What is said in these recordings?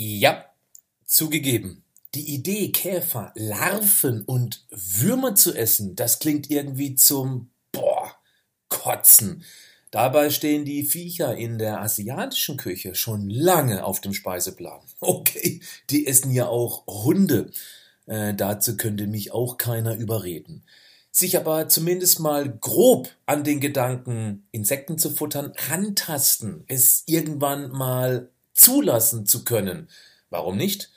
Ja, zugegeben. Die Idee, Käfer, Larven und Würmer zu essen, das klingt irgendwie zum boah, Kotzen. Dabei stehen die Viecher in der asiatischen Küche schon lange auf dem Speiseplan. Okay, die essen ja auch Hunde. Äh, dazu könnte mich auch keiner überreden. Sich aber zumindest mal grob an den Gedanken, Insekten zu futtern, rantasten, es irgendwann mal zulassen zu können. Warum nicht?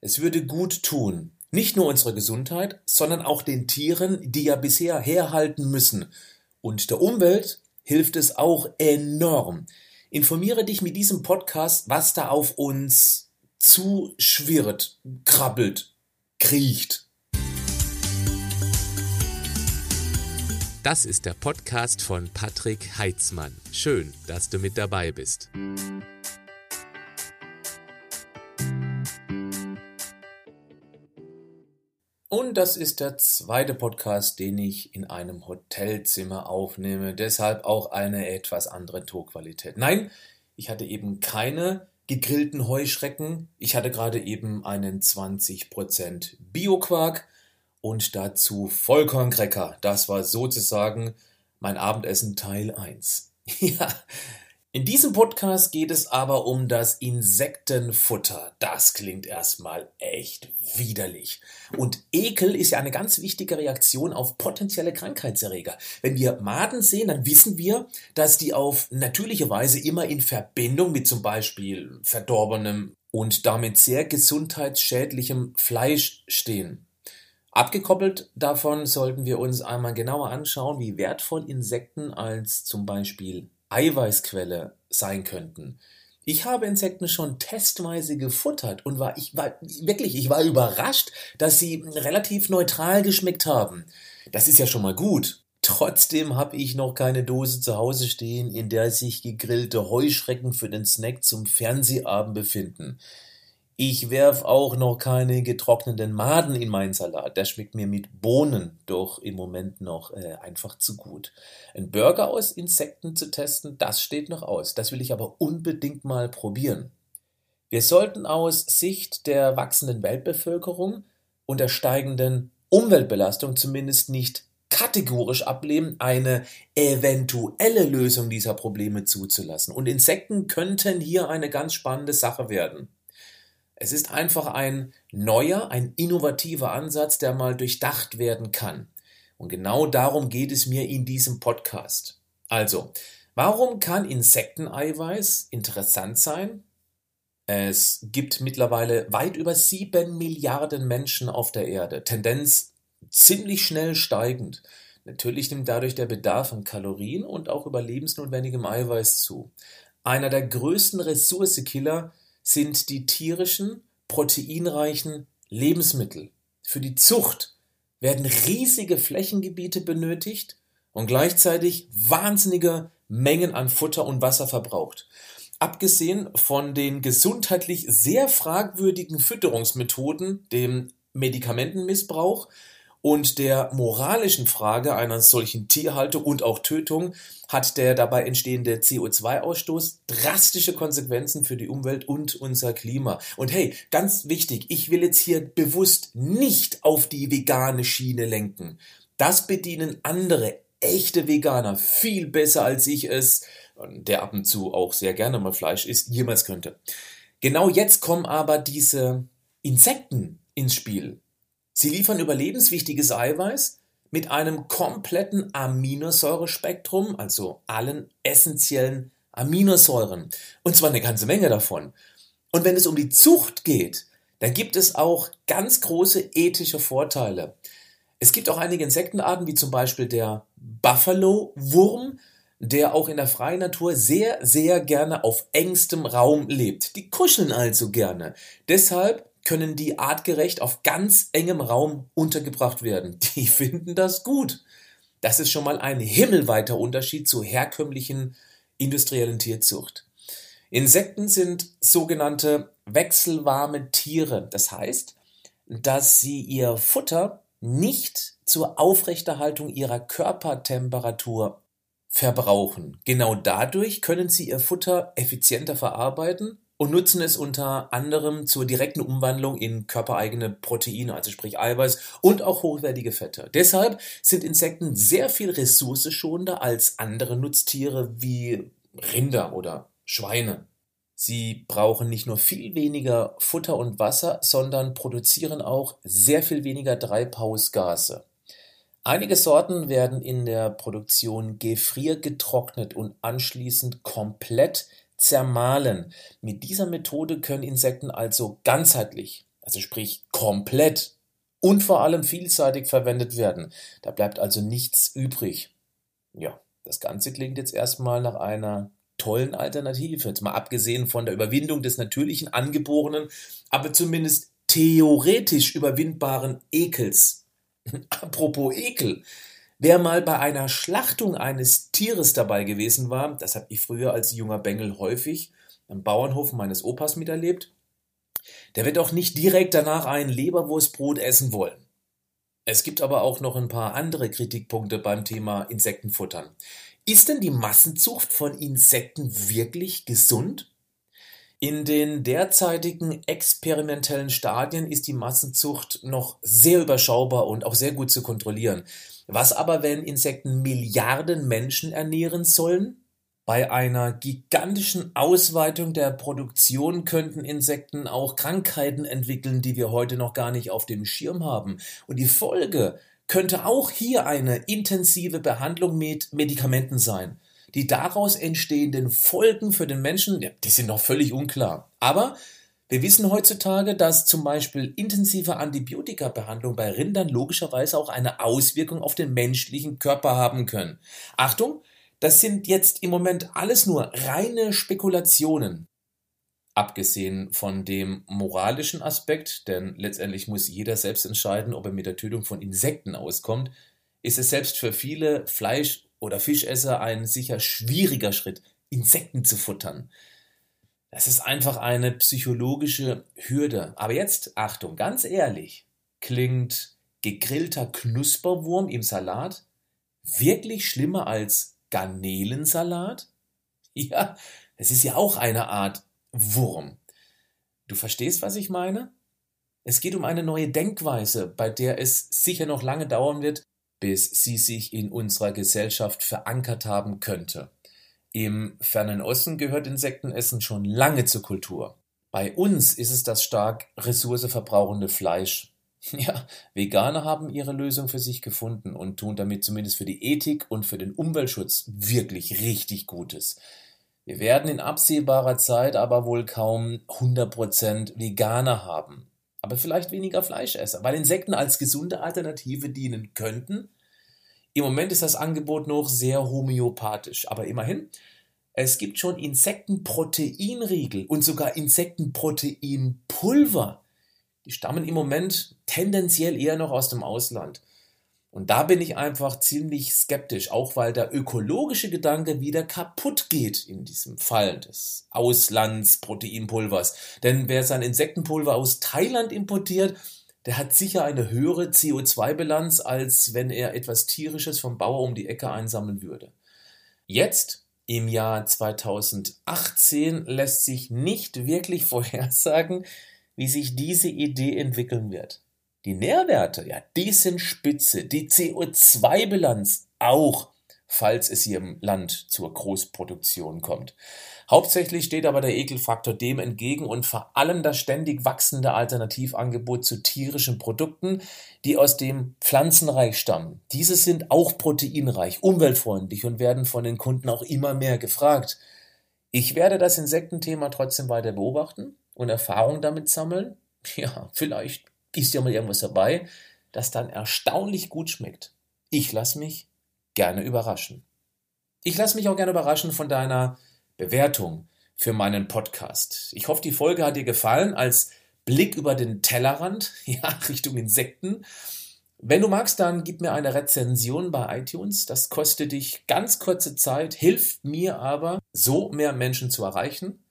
Es würde gut tun. Nicht nur unserer Gesundheit, sondern auch den Tieren, die ja bisher herhalten müssen. Und der Umwelt hilft es auch enorm. Informiere dich mit diesem Podcast, was da auf uns zuschwirrt, krabbelt, kriecht. Das ist der Podcast von Patrick Heitzmann. Schön, dass du mit dabei bist. Und das ist der zweite Podcast, den ich in einem Hotelzimmer aufnehme. Deshalb auch eine etwas andere Tonqualität. Nein, ich hatte eben keine gegrillten Heuschrecken. Ich hatte gerade eben einen 20% Bio-Quark und dazu Vollkornkräcker. Das war sozusagen mein Abendessen Teil 1. ja, in diesem Podcast geht es aber um das Insektenfutter. Das klingt erstmal echt widerlich. Und Ekel ist ja eine ganz wichtige Reaktion auf potenzielle Krankheitserreger. Wenn wir Maden sehen, dann wissen wir, dass die auf natürliche Weise immer in Verbindung mit zum Beispiel verdorbenem und damit sehr gesundheitsschädlichem Fleisch stehen. Abgekoppelt davon sollten wir uns einmal genauer anschauen, wie wertvoll Insekten als zum Beispiel Eiweißquelle sein könnten. Ich habe Insekten schon testweise gefuttert und war, ich war wirklich, ich war überrascht, dass sie relativ neutral geschmeckt haben. Das ist ja schon mal gut. Trotzdem habe ich noch keine Dose zu Hause stehen, in der sich gegrillte Heuschrecken für den Snack zum Fernsehabend befinden. Ich werf auch noch keine getrockneten Maden in meinen Salat. Der schmeckt mir mit Bohnen doch im Moment noch äh, einfach zu gut. Ein Burger aus Insekten zu testen, das steht noch aus. Das will ich aber unbedingt mal probieren. Wir sollten aus Sicht der wachsenden Weltbevölkerung und der steigenden Umweltbelastung zumindest nicht kategorisch ablehnen, eine eventuelle Lösung dieser Probleme zuzulassen. Und Insekten könnten hier eine ganz spannende Sache werden. Es ist einfach ein neuer, ein innovativer Ansatz, der mal durchdacht werden kann. Und genau darum geht es mir in diesem Podcast. Also, warum kann Insekteneiweiß interessant sein? Es gibt mittlerweile weit über sieben Milliarden Menschen auf der Erde. Tendenz ziemlich schnell steigend. Natürlich nimmt dadurch der Bedarf an Kalorien und auch überlebensnotwendigem Eiweiß zu. Einer der größten Ressourcekiller sind die tierischen, proteinreichen Lebensmittel. Für die Zucht werden riesige Flächengebiete benötigt und gleichzeitig wahnsinnige Mengen an Futter und Wasser verbraucht. Abgesehen von den gesundheitlich sehr fragwürdigen Fütterungsmethoden, dem Medikamentenmissbrauch und der moralischen Frage einer solchen Tierhaltung und auch Tötung hat der dabei entstehende CO2-Ausstoß drastische Konsequenzen für die Umwelt und unser Klima. Und hey, ganz wichtig, ich will jetzt hier bewusst nicht auf die vegane Schiene lenken. Das bedienen andere echte Veganer viel besser als ich es, der ab und zu auch sehr gerne mal Fleisch isst, jemals könnte. Genau jetzt kommen aber diese Insekten ins Spiel. Sie liefern überlebenswichtiges Eiweiß mit einem kompletten Aminosäurespektrum, also allen essentiellen Aminosäuren. Und zwar eine ganze Menge davon. Und wenn es um die Zucht geht, dann gibt es auch ganz große ethische Vorteile. Es gibt auch einige Insektenarten, wie zum Beispiel der Buffalo-Wurm, der auch in der freien Natur sehr, sehr gerne auf engstem Raum lebt. Die kuscheln also gerne. Deshalb können die artgerecht auf ganz engem Raum untergebracht werden. Die finden das gut. Das ist schon mal ein himmelweiter Unterschied zur herkömmlichen industriellen Tierzucht. Insekten sind sogenannte wechselwarme Tiere. Das heißt, dass sie ihr Futter nicht zur Aufrechterhaltung ihrer Körpertemperatur verbrauchen. Genau dadurch können sie ihr Futter effizienter verarbeiten und nutzen es unter anderem zur direkten Umwandlung in körpereigene Proteine, also sprich Eiweiß und auch hochwertige Fette. Deshalb sind Insekten sehr viel ressourceschonender als andere Nutztiere wie Rinder oder Schweine. Sie brauchen nicht nur viel weniger Futter und Wasser, sondern produzieren auch sehr viel weniger Treibhausgase. Einige Sorten werden in der Produktion gefriergetrocknet und anschließend komplett zermahlen. Mit dieser Methode können Insekten also ganzheitlich, also sprich komplett und vor allem vielseitig verwendet werden. Da bleibt also nichts übrig. Ja, das Ganze klingt jetzt erstmal nach einer tollen Alternative, jetzt mal abgesehen von der Überwindung des natürlichen angeborenen, aber zumindest theoretisch überwindbaren Ekels. Apropos Ekel. Wer mal bei einer Schlachtung eines Tieres dabei gewesen war, das habe ich früher als junger Bengel häufig am Bauernhof meines Opas miterlebt, der wird auch nicht direkt danach ein Leberwurstbrot essen wollen. Es gibt aber auch noch ein paar andere Kritikpunkte beim Thema Insektenfuttern. Ist denn die Massenzucht von Insekten wirklich gesund? In den derzeitigen experimentellen Stadien ist die Massenzucht noch sehr überschaubar und auch sehr gut zu kontrollieren. Was aber, wenn Insekten Milliarden Menschen ernähren sollen? Bei einer gigantischen Ausweitung der Produktion könnten Insekten auch Krankheiten entwickeln, die wir heute noch gar nicht auf dem Schirm haben. Und die Folge könnte auch hier eine intensive Behandlung mit Medikamenten sein. Die daraus entstehenden Folgen für den Menschen, ja, die sind noch völlig unklar. Aber wir wissen heutzutage, dass zum Beispiel intensive Antibiotikabehandlung bei Rindern logischerweise auch eine Auswirkung auf den menschlichen Körper haben können. Achtung, das sind jetzt im Moment alles nur reine Spekulationen. Abgesehen von dem moralischen Aspekt, denn letztendlich muss jeder selbst entscheiden, ob er mit der Tötung von Insekten auskommt, ist es selbst für viele Fleisch- oder Fischesser ein sicher schwieriger Schritt, Insekten zu futtern. Das ist einfach eine psychologische Hürde. Aber jetzt, Achtung, ganz ehrlich, klingt gegrillter Knusperwurm im Salat wirklich schlimmer als Garnelensalat? Ja, es ist ja auch eine Art Wurm. Du verstehst, was ich meine? Es geht um eine neue Denkweise, bei der es sicher noch lange dauern wird, bis sie sich in unserer Gesellschaft verankert haben könnte. Im fernen Osten gehört Insektenessen schon lange zur Kultur. Bei uns ist es das stark ressourceverbrauchende Fleisch. Ja, Veganer haben ihre Lösung für sich gefunden und tun damit zumindest für die Ethik und für den Umweltschutz wirklich richtig Gutes. Wir werden in absehbarer Zeit aber wohl kaum 100% Veganer haben. Aber vielleicht weniger Fleischesser, weil Insekten als gesunde Alternative dienen könnten. Im Moment ist das Angebot noch sehr homöopathisch, aber immerhin, es gibt schon Insektenproteinriegel und sogar Insektenproteinpulver. Die stammen im Moment tendenziell eher noch aus dem Ausland. Und da bin ich einfach ziemlich skeptisch, auch weil der ökologische Gedanke wieder kaputt geht in diesem Fall des Auslandsproteinpulvers. Denn wer sein Insektenpulver aus Thailand importiert, der hat sicher eine höhere CO2-Bilanz, als wenn er etwas Tierisches vom Bauer um die Ecke einsammeln würde. Jetzt, im Jahr 2018, lässt sich nicht wirklich vorhersagen, wie sich diese Idee entwickeln wird. Die Nährwerte, ja, die sind spitze. Die CO2-Bilanz auch, falls es hier im Land zur Großproduktion kommt. Hauptsächlich steht aber der Ekelfaktor dem entgegen und vor allem das ständig wachsende Alternativangebot zu tierischen Produkten, die aus dem Pflanzenreich stammen. Diese sind auch proteinreich, umweltfreundlich und werden von den Kunden auch immer mehr gefragt. Ich werde das Insektenthema trotzdem weiter beobachten und Erfahrung damit sammeln. Ja, vielleicht ist ja mal irgendwas dabei, das dann erstaunlich gut schmeckt. Ich lasse mich gerne überraschen. Ich lasse mich auch gerne überraschen von deiner Bewertung für meinen Podcast. Ich hoffe, die Folge hat dir gefallen als Blick über den Tellerrand, ja, Richtung Insekten. Wenn du magst, dann gib mir eine Rezension bei iTunes. Das kostet dich ganz kurze Zeit, hilft mir aber, so mehr Menschen zu erreichen.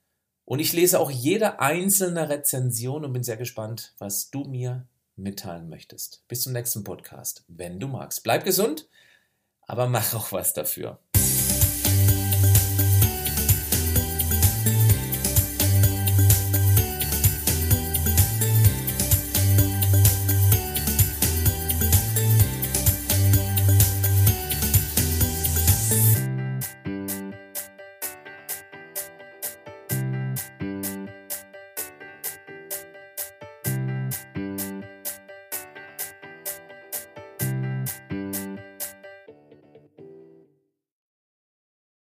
Und ich lese auch jede einzelne Rezension und bin sehr gespannt, was du mir mitteilen möchtest. Bis zum nächsten Podcast, wenn du magst. Bleib gesund, aber mach auch was dafür.